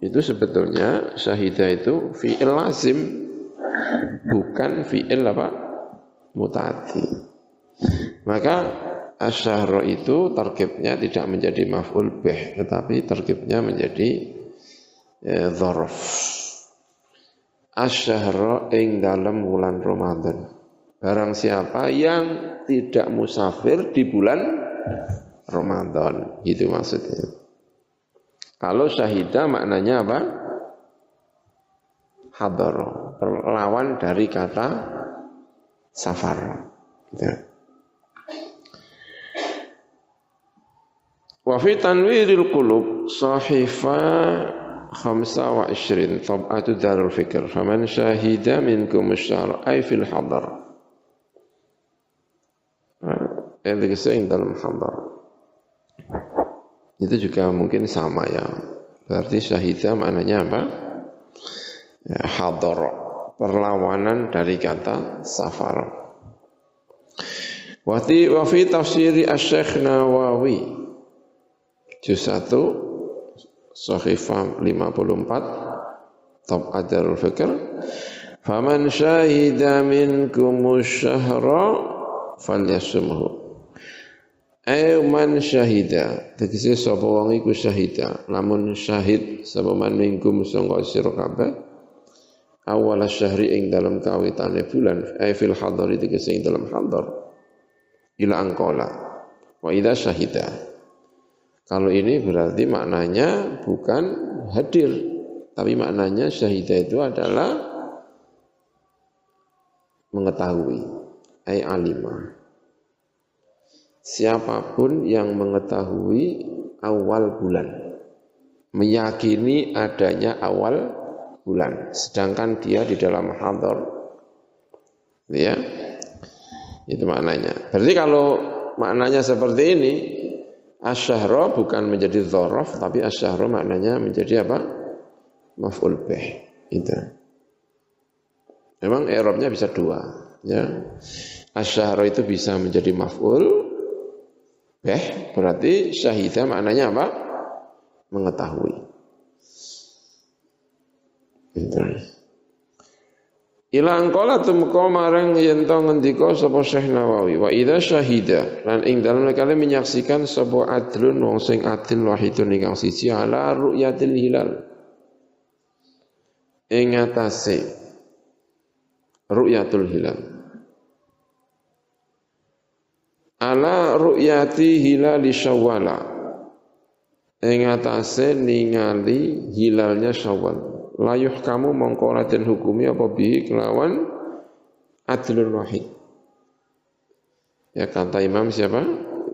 itu sebetulnya syahidah itu fi'il lazim bukan fi'il apa mutati. Maka asyahro itu terkibnya tidak menjadi maf'ul bih, tetapi terkibnya menjadi e, dhorof. Asyahro ing dalam bulan Ramadan. Barang siapa yang tidak musafir di bulan Ramadan. Itu maksudnya. Kalau syahidah maknanya apa? Hadaro. Lawan dari kata safar. Gitu. Wa fi tanwiril qulub sahifa khamsa wa ishrin. Tab'atu darul fikr. Faman syahida minkum asyar ay fil hadar. Yang dikisahkan dalam hadar. Itu juga mungkin sama ya. Berarti syahidah maknanya apa? Ya, hadar perlawanan dari kata safar. Wa fi tafsiri asy-syekh Nawawi juz 1 Sahifah 54 Top Adarul Fikr. Faman syahida minkum syahra falyasumhu. Ayo man syahida. Tegese sapa wong iku syahida. Lamun syahid sapa man minkum sangka sira kabeh awal syahri ing dalam kawitane bulan ay fil hadari tegese ing dalam hadar. Ila angkola. Wa idza syahida. Kalau ini berarti maknanya bukan hadir, tapi maknanya syahidah itu adalah mengetahui, ay alima. Siapa pun yang mengetahui awal bulan, meyakini adanya awal bulan, sedangkan dia di dalam hadar, ya, itu maknanya. Berarti kalau maknanya seperti ini, Asyahro bukan menjadi dhorof, tapi asyahro maknanya menjadi apa? Maf'ul bih. Itu. Memang Eropnya bisa dua. Ya. Asyahro itu bisa menjadi maf'ul bih, berarti syahidah maknanya apa? Mengetahui. Ila angkola tumko marang yen to ngendika sapa Syekh Nawawi wa idza syahida lan ing dalem kali menyaksikan sapa adlun wong sing adil wahidun ingkang siji ala ru'yatil hilal. Ing atase ru'yatul hilal. Ala ru'yati hilali syawala ing atase ningali hilalnya syawal layuh kamu mongko dan hukumi apa bi kelawan adlun wahid Ya kata Imam siapa?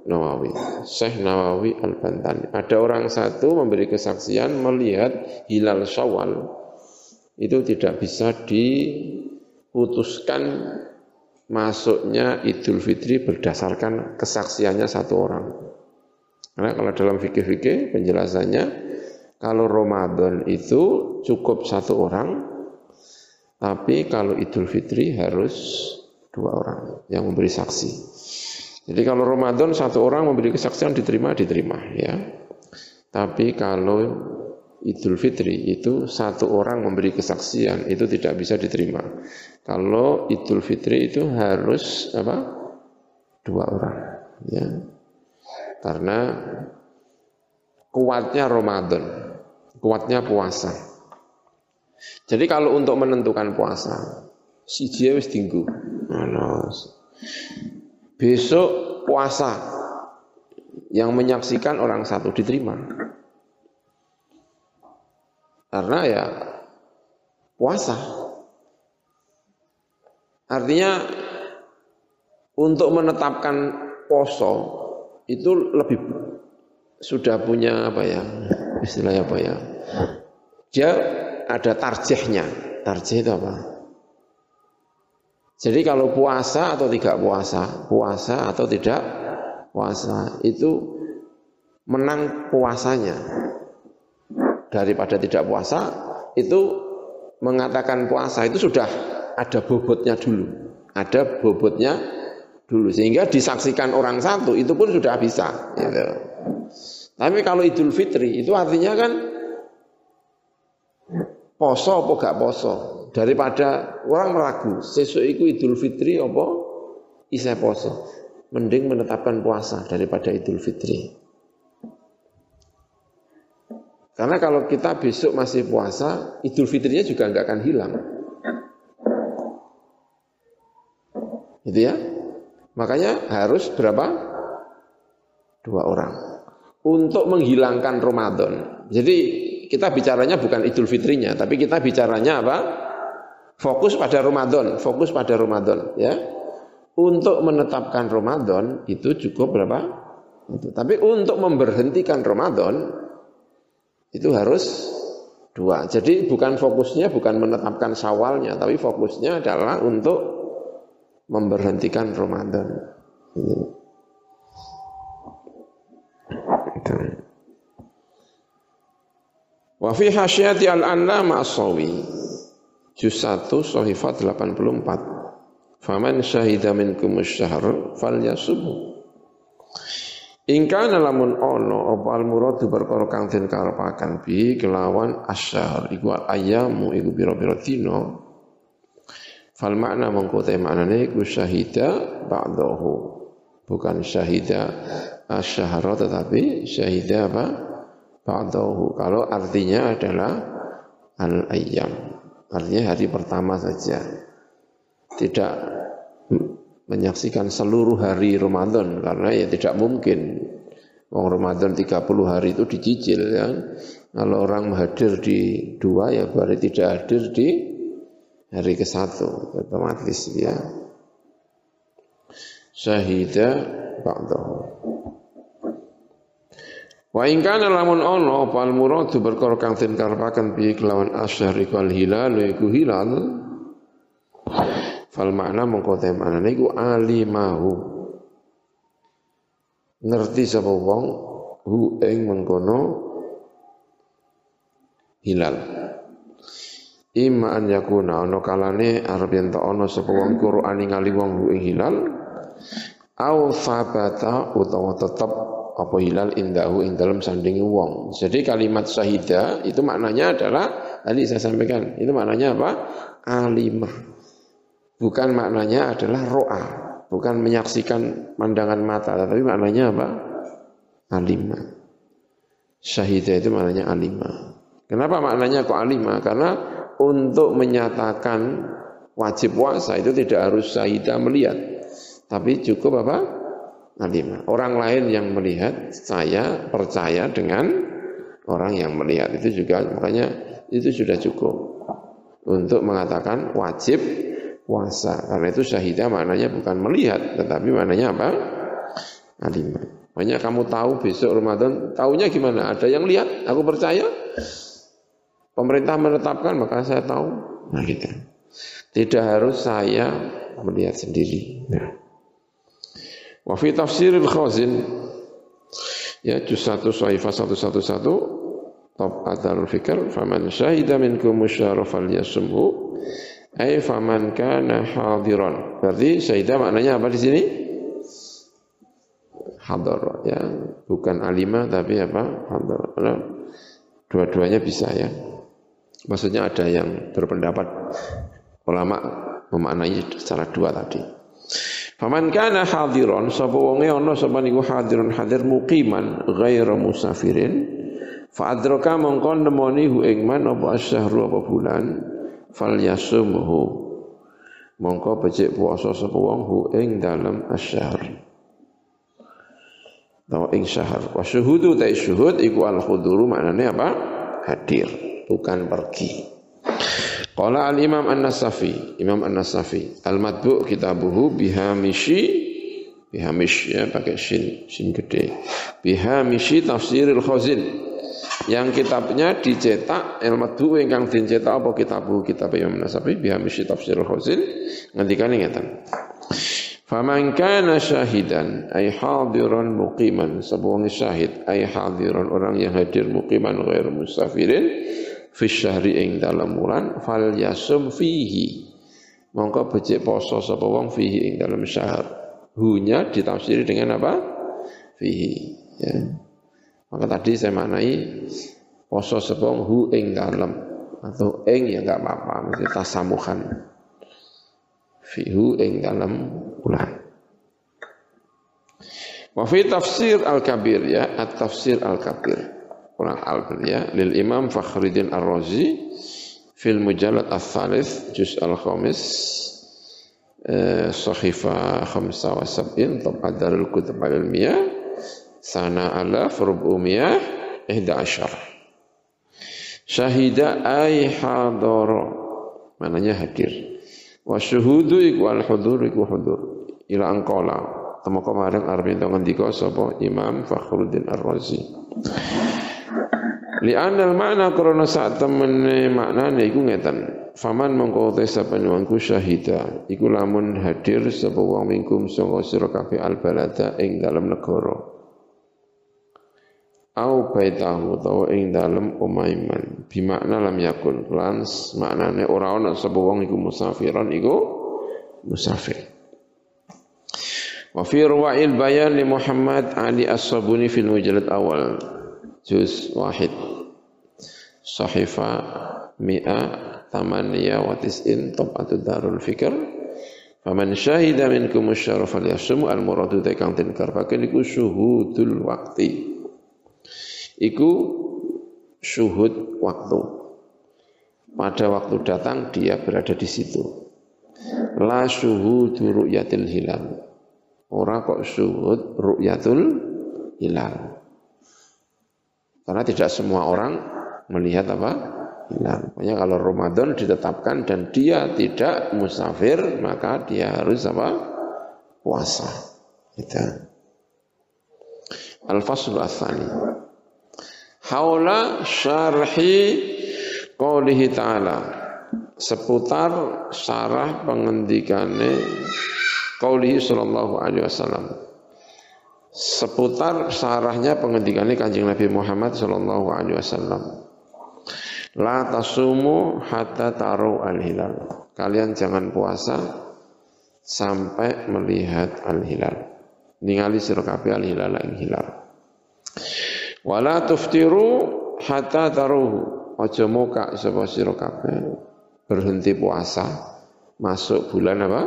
Nawawi. Syekh Nawawi Al-Bantani. Ada orang satu memberi kesaksian melihat hilal Syawal itu tidak bisa diputuskan masuknya Idul Fitri berdasarkan kesaksiannya satu orang. Karena kalau dalam fikih-fikih penjelasannya kalau Ramadan itu cukup satu orang, tapi kalau Idul Fitri harus dua orang yang memberi saksi. Jadi kalau Ramadan satu orang memberi kesaksian diterima, diterima ya. Tapi kalau Idul Fitri itu satu orang memberi kesaksian itu tidak bisa diterima. Kalau Idul Fitri itu harus apa? Dua orang ya. Karena kuatnya Ramadan, kuatnya puasa. Jadi kalau untuk menentukan puasa, si dia wis tinggu. Besok puasa yang menyaksikan orang satu diterima. Karena ya puasa. Artinya untuk menetapkan poso itu lebih sudah punya apa ya istilahnya apa ya? Dia ada tarjehnya tarjeh itu apa? Jadi kalau puasa atau tidak puasa, puasa atau tidak puasa itu menang puasanya. Daripada tidak puasa itu mengatakan puasa itu sudah ada bobotnya dulu, ada bobotnya dulu. Sehingga disaksikan orang satu itu pun sudah bisa. Gitu. Tapi kalau Idul Fitri itu artinya kan poso apa gak poso? Daripada orang meragu sesuk itu Idul Fitri apa? Isih poso. Mending menetapkan puasa daripada Idul Fitri. Karena kalau kita besok masih puasa Idul Fitrinya juga nggak akan hilang. Itu ya. Makanya harus berapa? Dua orang untuk menghilangkan Ramadan jadi kita bicaranya bukan Idul Fitrinya, tapi kita bicaranya apa? Fokus pada Ramadan, fokus pada Ramadan, ya. Untuk menetapkan Ramadan itu cukup berapa? Itu. Tapi untuk memberhentikan Ramadan itu harus dua. Jadi bukan fokusnya bukan menetapkan sawalnya, tapi fokusnya adalah untuk memberhentikan Ramadan. Itu. Wa fi hasyati al-Annama as-Sawi juz 1 Sahifat 84. Faman syahida minkum asy-syahr falyasubhu. In kana lamun ono apa al-muradu perkara kang den karepaken bi kelawan asyahr iku ayamu iku pira-pira dina. Fal makna mengko te maknane iku syahida ba'dahu. Bukan syahida asyhara tetapi syahida apa? ba'dahu. Kalau artinya adalah al-ayyam. Artinya hari pertama saja. Tidak menyaksikan seluruh hari Ramadan karena ya tidak mungkin Wong Ramadan 30 hari itu dicicil ya. Kalau orang hadir di dua ya berarti tidak hadir di hari ke satu otomatis ya. Syahida ba'dahu. Wa in kana lamun ono apa al muradu perkara kang den karepaken bi kelawan asyhar iku hilal iku hilal. Fal makna mongko te maknane iku alimahu. Ngerti sapa wong hu ing mengkono hilal. Ima an yakuna ana kalane arep yen ana sapa wong Qur'an ningali wong hu ing hilal au fabata utawa tetep apa hilal indahu ing dalam sandingi wong. Jadi kalimat syahida itu maknanya adalah tadi saya sampaikan, itu maknanya apa? Alimah. Bukan maknanya adalah ro'a, bukan menyaksikan pandangan mata, tapi maknanya apa? Alimah. Syahida itu maknanya alimah. Kenapa maknanya kok alimah? Karena untuk menyatakan wajib puasa itu tidak harus syahida melihat, tapi cukup apa? Alimah. Orang lain yang melihat saya percaya dengan orang yang melihat itu juga makanya itu sudah cukup untuk mengatakan wajib puasa. Karena itu syahidah maknanya bukan melihat, tetapi maknanya apa? Alimah. Makanya kamu tahu besok Ramadan, tahunya gimana? Ada yang lihat, aku percaya. Pemerintah menetapkan, maka saya tahu. Nah gitu. Tidak harus saya melihat sendiri. Nah. Wa fi khazin. Ya juz 1 Saifah 111 top adal fikr faman syahida minkum musyara falyasumhu. Ay faman kana hadiran. Berarti syahidah maknanya apa di sini? Hadar ya. Bukan alima tapi apa? Hadar. Dua-duanya bisa ya. Maksudnya ada yang berpendapat ulama memaknai secara dua tadi Faman kana hadiron sapa wonge ana sapa niku hadirun hadir muqiman ghairu musafirin. Fa adraka mongko nemoni hu ing man apa asyhru apa bulan fal yasumhu mongko becik puasa sapa wong hu ing dalem asyahr atau ing syahr wa syuhudu ta syuhud iku al khuduru maknane apa? Hadir bukan pergi Qala al-Imam An-Nasafi, Imam An-Nasafi, al-matbu' kitabuhu bihamishi bihamish ya pakai shin, shin gede. Bihamishi tafsiril khazin. Yang kitabnya dicetak al-matbu' ingkang dicetak apa kitabu kitab Imam An-Nasafi? Bihamishi tafsiril khazin. Ngendikane ngeten. Faman kana syahidan ay hadiran muqiman, sebuah syahid ay hadiran. Orang yang hadir muqiman ghair musafirin fi syahri ing dalam bulan fal yasum fihi. Mongko becik poso sapa wong fihi ing dalam syahr. Hunya ditafsiri dengan apa? Fihi. Ya. Maka tadi saya maknai poso sapa hu ing dalam. Atau ing ya enggak apa-apa mesti tasamuhan. Fihu ing dalam bulan Wa fi tafsir al-kabir ya, at-tafsir al-kabir kurang al ya. Lil Imam Fakhruddin Ar-Razi fil Mujallad Ats-Tsalits juz al-khamis eh, sahifa 75 tab'at Darul Kutub al-Ilmiyah sana ala furubumiyah ihda asyar syahida ay hadara mananya hadir. Wa syuhudu iku al-hudur iku hudur. Ila angkola temu kemarin arep ngendika sapa Imam Fakhruddin Ar-Razi Li'anal makna krana sak temene maknane iku ngeten. Faman mongko te sapa wongku syahida iku lamun hadir sapa wong mingkum sanga sira kabeh al balada ing dalam negara. Au baitahu utawa ing dalem omaiman. Bimakna lam yakun lans maknane ora ana sapa wong iku musafiran iku musafir. Wa fi bayan li Muhammad Ali As-Sabuni fil mujallad awal juz wahid. Sahifa mi'a tamaniya wa tis'in tab'atu darul fikr. Faman syahida minkum syaraf falyasum al muradu te kang den karepaken iku syuhudul waqti. Iku syuhud waktu. Pada waktu datang dia berada di situ. La syuhudu ru'yatil hilal. Ora kok syuhud ru'yatul hilal karena tidak semua orang melihat apa? Hilal. Pokoknya kalau Ramadan ditetapkan dan dia tidak musafir, maka dia harus apa? Puasa. Itu. Al-Fasl Asani. Haula syarhi qawlihi ta'ala. Seputar syarah pengendikane qawlihi sallallahu alaihi wasallam seputar syarahnya pengendikannya kanjeng Nabi Muhammad sallallahu alaihi wasallam. La tasumu hatta taru al-hilal. Kalian jangan puasa sampai melihat al-hilal. Ningali sira kabeh al-hilal ing hilal. Wala tuftiru hatta taruhu. Aja muka sapa sira kabeh berhenti puasa masuk bulan apa?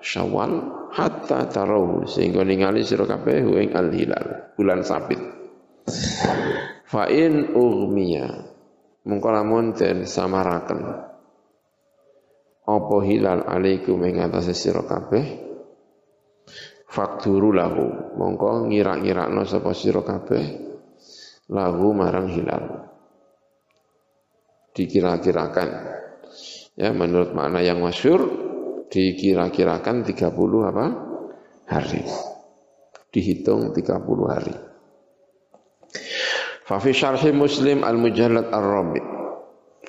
Syawal hatta taruhu sehingga ningali sira kabeh ing al-hilal, bulan sabit. Fa in ughmiya mengko lamun den samaraken. Apa hilal alaikum ing atase sira kabeh? Fakturu lahu mongko ngira-ngirakno sapa sira kabeh? Lahu marang hilal. Dikira-kirakan. Ya menurut makna yang masyur dikira-kirakan 30 apa? hari. Dihitung 30 hari. Fafi syarhi Muslim al-Mujallad ar-Rabi.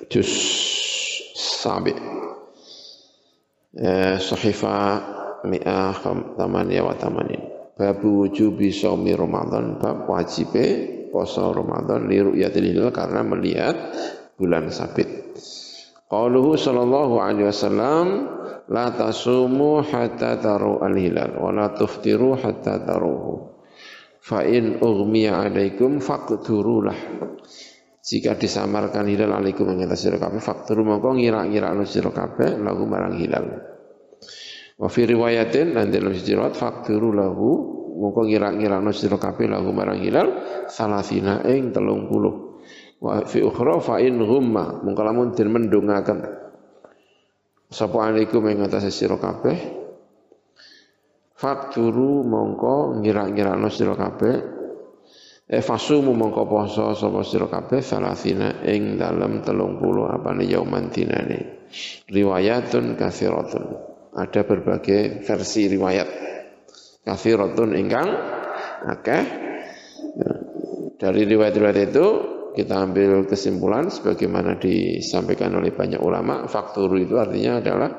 Juz sabi. Eh, sahifa mi'ah tamaniya wa tamanin. Bab wujubi shaumi Ramadan, bab wajib poso Ramadan li ru'yatil hilal karena melihat bulan sabit. Qauluhu sallallahu alaihi wasallam la tasumu hatta taru al-hilal wa la tuftiru hatta taruhu. Fa in ughmiya alaikum faqturulah. Jika disamarkan hilal alaikum ing sira kabeh fakturu mongko ngira-ngira sira kabeh lagu marang hilal. Wa fi riwayatin dan dalam riwayat fakturu lahu mongko ngira-ngira no sira kabeh lahu marang hilal salasina ing 30. Wa fi ukhra fa in ghumma mongko lamun den mendungaken sapa alaikum ing atas sira kabeh. Fakturu mongko ngira-ngira no sira kabeh. E fasumu mongko poso sapa sira kabeh. Salasina ing dalem 30 apane yauman dinane. Riwayatun kasiratun ada berbagai versi riwayat. Kafiratun ingkang akeh. Ya, dari riwayat-riwayat itu kita ambil kesimpulan sebagaimana disampaikan oleh banyak ulama, faktur itu artinya adalah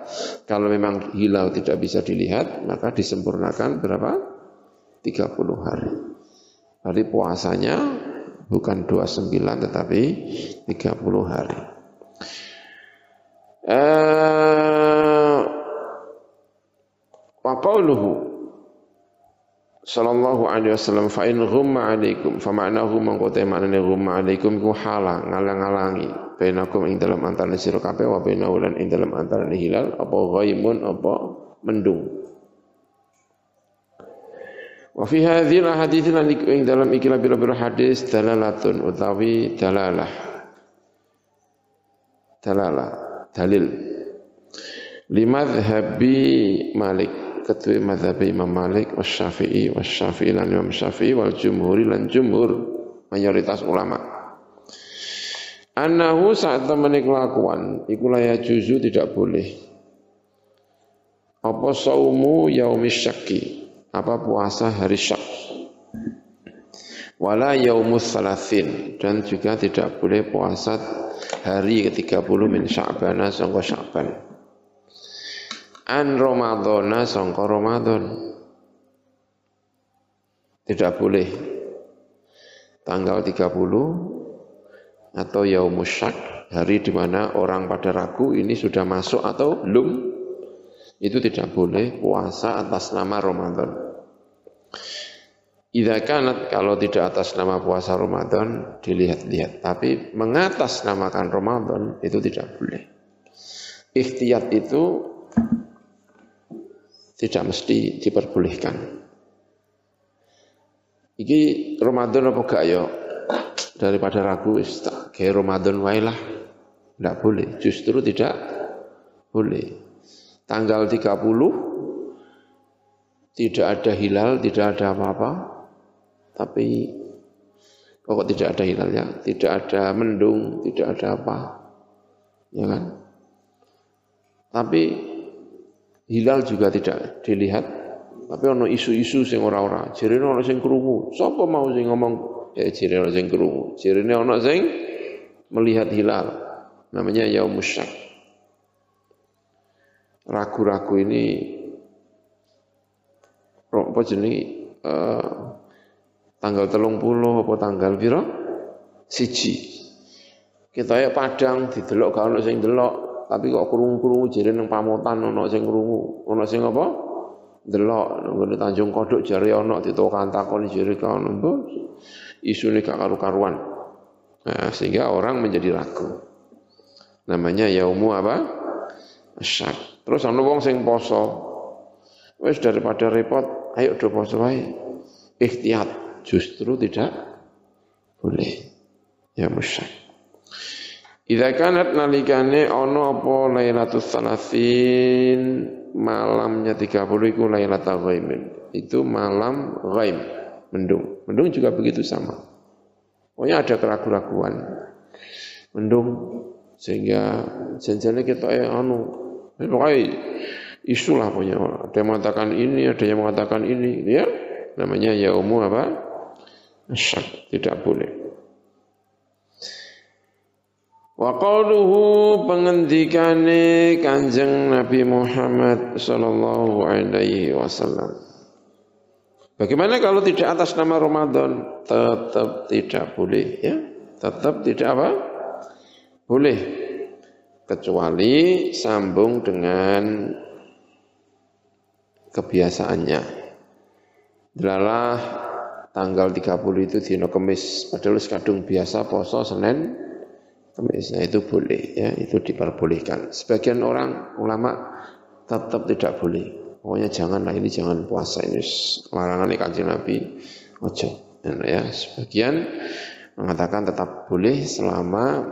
kalau memang hilal tidak bisa dilihat, maka disempurnakan berapa? 30 hari. Hari puasanya bukan 29 tetapi 30 hari. Eh, Wa qawluhu sallallahu alaihi wasallam fa in ghumma alaikum fa ma'nahu mangko te maknane ghumma alaikum ku hala ngalang-alangi bainakum ing dalam antara sira kabeh wa bainahu lan ing dalam antara hilal apa ghaimun apa mendung. Wa fi hadhil hadits lan ing dalam ikilah biro-biro hadis dalalatun utawi dalalah. Dalalah dalil. Limadhhabi Malik ketua mazhab Imam Malik was Syafi'i was Syafi'i lan Imam Syafi'i wal jumhuri lan jumhur mayoritas ulama. Anahu saat temani kelakuan iku ya juzu tidak boleh. Apa saumu yaumis syakki? Apa puasa hari syak? Wala yaumus salasin dan juga tidak boleh puasa hari ke-30 min sya'bana sangka sya'ban an Ramadhana sangka Ramadan. Tidak boleh tanggal 30 atau yaumus syak, hari di mana orang pada ragu ini sudah masuk atau belum. Itu tidak boleh puasa atas nama Ramadan. Idza kanat kalau tidak atas nama puasa Ramadan dilihat-lihat, tapi mengatasnamakan Ramadan itu tidak boleh. Ikhtiyat itu tidak mesti diperbolehkan. Iki Ramadan apa gak ya? Daripada ragu wis tak kayak Ramadan wae lah. Tidak boleh, justru tidak boleh. Tanggal 30 tidak ada hilal, tidak ada apa-apa. Tapi kok tidak ada hilal ya, tidak ada mendung, tidak ada apa. Ya kan? Tapi hilal juga tidak dilihat. Tapi ono isu-isu sing ora-ora. Jirene ono sing krungu. Sapa mau sing ngomong ya jirene ono sing krungu. Jirene ono sing melihat hilal. Namanya yaum syak. Ragu-ragu ini apa jenis uh, tanggal telung puluh apa tanggal piro? Siji. Kita ya padang didelok ono sing delok tapi kok krungu-krungu jare nang pamotan ana sing krungu, ana sing apa? Delok nang Tanjung Kodok jare ana ditokan takon jare kono mbok isune gak karu-karuan. Nah, sehingga orang menjadi ragu. Namanya yaumu apa? Syak. Terus ana wong sing poso. Wis daripada repot, ayo do poso wae. Ikhtiyat justru tidak boleh. Ya musyak. Idza kanat nalikane ana apa Lailatul Salasin malamnya 30 iku Lailatul Ghaimin. Itu malam ghaim, mendung. Mendung juga begitu sama. Pokoknya ada keraguan-keraguan. Mendung sehingga janjane kita eh anu pokoknya isu lah punya. Ada yang mengatakan ini, ada yang mengatakan ini, ya. Namanya yaumu apa? Syak, tidak boleh. Wa qawluhu pengendikane Kanjeng Nabi Muhammad sallallahu alaihi wasallam. Bagaimana kalau tidak atas nama Ramadan? Tetap tidak boleh ya. Tetap tidak apa? Boleh. Kecuali sambung dengan kebiasaannya. Delalah tanggal 30 itu dino kemis, padahal kadung biasa poso Senin kemis. Nah, itu boleh ya, itu diperbolehkan. Sebagian orang ulama tetap tidak boleh. Pokoknya janganlah ini jangan puasa ini larangan kanjeng Nabi. Ojo. Nah, ya, sebagian mengatakan tetap boleh selama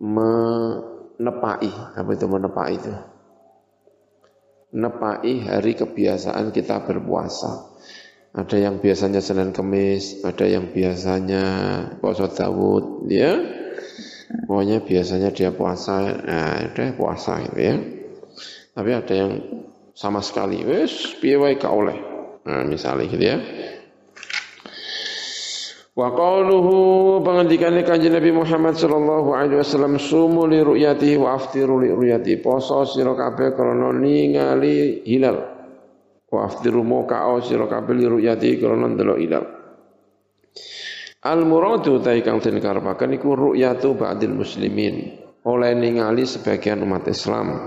menepai. Apa itu menepai itu? nepai hari kebiasaan kita berpuasa. Ada yang biasanya Senin Kemis, ada yang biasanya puasa Dawud, ya. Pokoknya biasanya dia puasa, nah, dia puasa gitu ya. Tapi ada yang sama sekali, wes piye wae oleh. Nah, misalnya gitu ya. Wa qauluhu pengendikane kanjeng Nabi Muhammad sallallahu alaihi wasallam sumu li ru'yatihi wa aftiru li ru'yati. Poso sira kabeh krana ningali hilal. Wa aftiru mokao sira kabeh li ru'yati krana ndelok hilal. Al muradu ta kang den karepaken iku ru'yatu ba'dil muslimin. Oleh ningali sebagian umat Islam.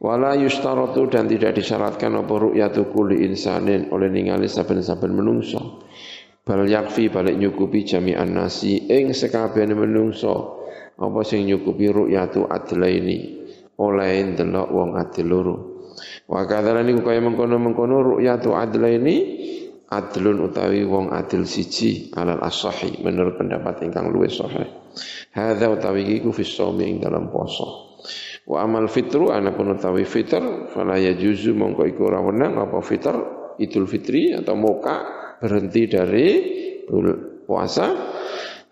Wala yustaratu dan tidak disyaratkan apa ru'yatu kulli insanin. Oleh ningali saben-saben menungso. Bal yakfi balik nyukupi jami'an nasi. Ing sekabehane menungso apa sing nyukupi ru'yatu adlaini? Oleh ndelok wong adil loro. Wa kadzalika kaya mengkono-mengkono ru'yatu adlaini adlun utawi wong adil siji alal asahi menurut pendapat ingkang luwih sahih. Hadza utawi iku fi ing dalam poso wa amal fitru anapun utawi fitr fala yajuzu mongko iku ora wenang apa fitr? Idul fitri atau moka berhenti dari puasa.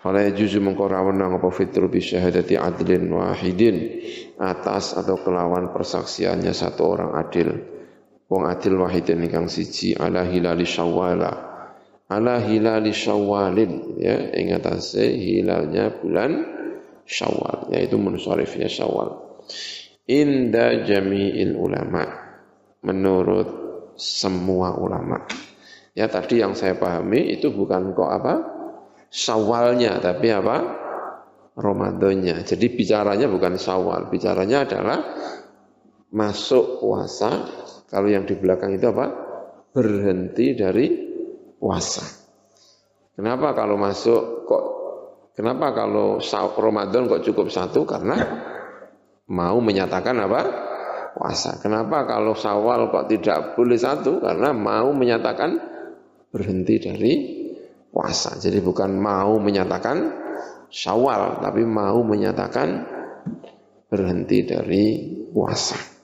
Fala yajuzu mengko rawenang apa fitru bi syahadati adlin wahidin atas atau kelawan persaksiannya satu orang adil wong adil wahidin ingkang siji ala hilali syawala ala hilali syawalin ya ing atase hilalnya bulan syawal yaitu munsharifnya syawal inda jami'il ulama menurut semua ulama Ya tadi yang saya pahami itu bukan kok apa? Sawalnya tapi apa? Ramadannya. Jadi bicaranya bukan sawal, bicaranya adalah masuk puasa. Kalau yang di belakang itu apa? Berhenti dari puasa. Kenapa kalau masuk kok kenapa kalau Ramadan kok cukup satu? Karena mau menyatakan apa? puasa. Kenapa kalau sawal kok tidak boleh satu? Karena mau menyatakan berhenti dari puasa. Jadi bukan mau menyatakan syawal, tapi mau menyatakan berhenti dari puasa.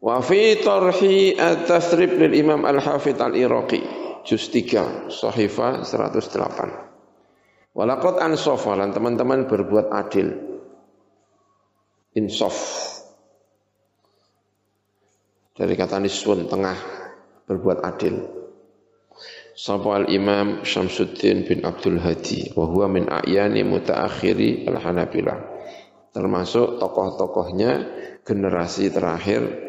Wa fi tarhi at-tathrib lil Imam Al-Hafidh Al-Iraqi juz 3 Sahifa 108. Walaqad ansafa lan teman-teman berbuat adil. Insaf. Dari kata niswun tengah berbuat adil. Sapa al-Imam Syamsuddin bin Abdul Hadi wa huwa min a'yani mutaakhiri al-Hanabilah. Termasuk tokoh-tokohnya generasi terakhir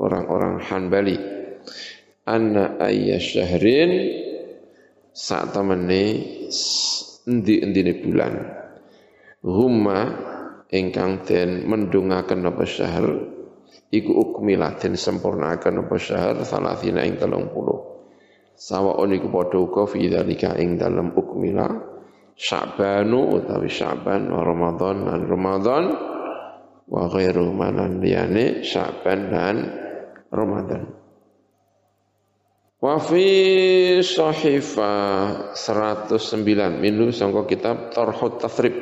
orang-orang Hanbali. Anna ayya syahrin saat temene endi-endine bulan. Huma ingkang den mendungaken apa syahr iku ukmilah den sempurnakan apa syahr salatina ing 30 sawaun iku padha uga fi dzalika ing dalem ukmilah Sya'banu utawi Sya'ban wa Ramadan dan Ramadan wa ghairu manan liyane Sya'ban dan Ramadan. Wa fi sahifa 109 minu sangka kitab Tarhut Tathrib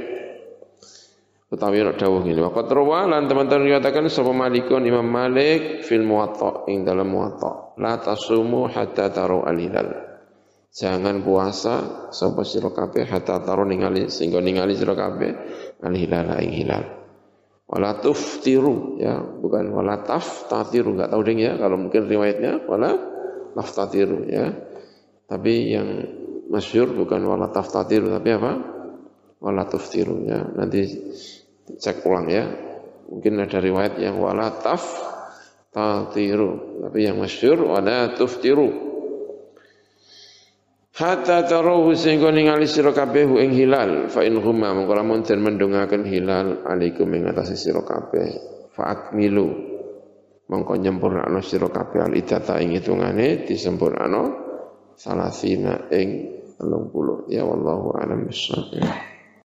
utawi nek dawuh ngene. Waqat rawa lan teman-teman dikatakan sapa Malikun Imam Malik fil Muwatta ing dalam Muwatta. La tasumu hatta taru al-hilal Jangan puasa sapa sira kabeh hatta taru ningali sehingga ningali sira kabeh al-hilal ing hilal. Wala tuftiru ya. Bukan wala taftatiru enggak tahu ding ya kalau mungkin riwayatnya. Wala taftatiru ya. Tapi yang masyhur bukan wala taftatiru tapi apa? Wala tuftiru ya. Nanti cek ulang ya. Mungkin ada riwayat yang wala taftatiru tapi yang masyhur wala tuftiru Hatta tarahu sehingga ningali sira kabeh ing hilal. Fa in huma mongko lamun den mendungaken hilal alaikum ing atase sira kabeh. Fa akmilu mongko nyempurnakno sira kabeh al idata ing hitungane disempurnakno salasina ing 30 ya wallahu a'lam bissawab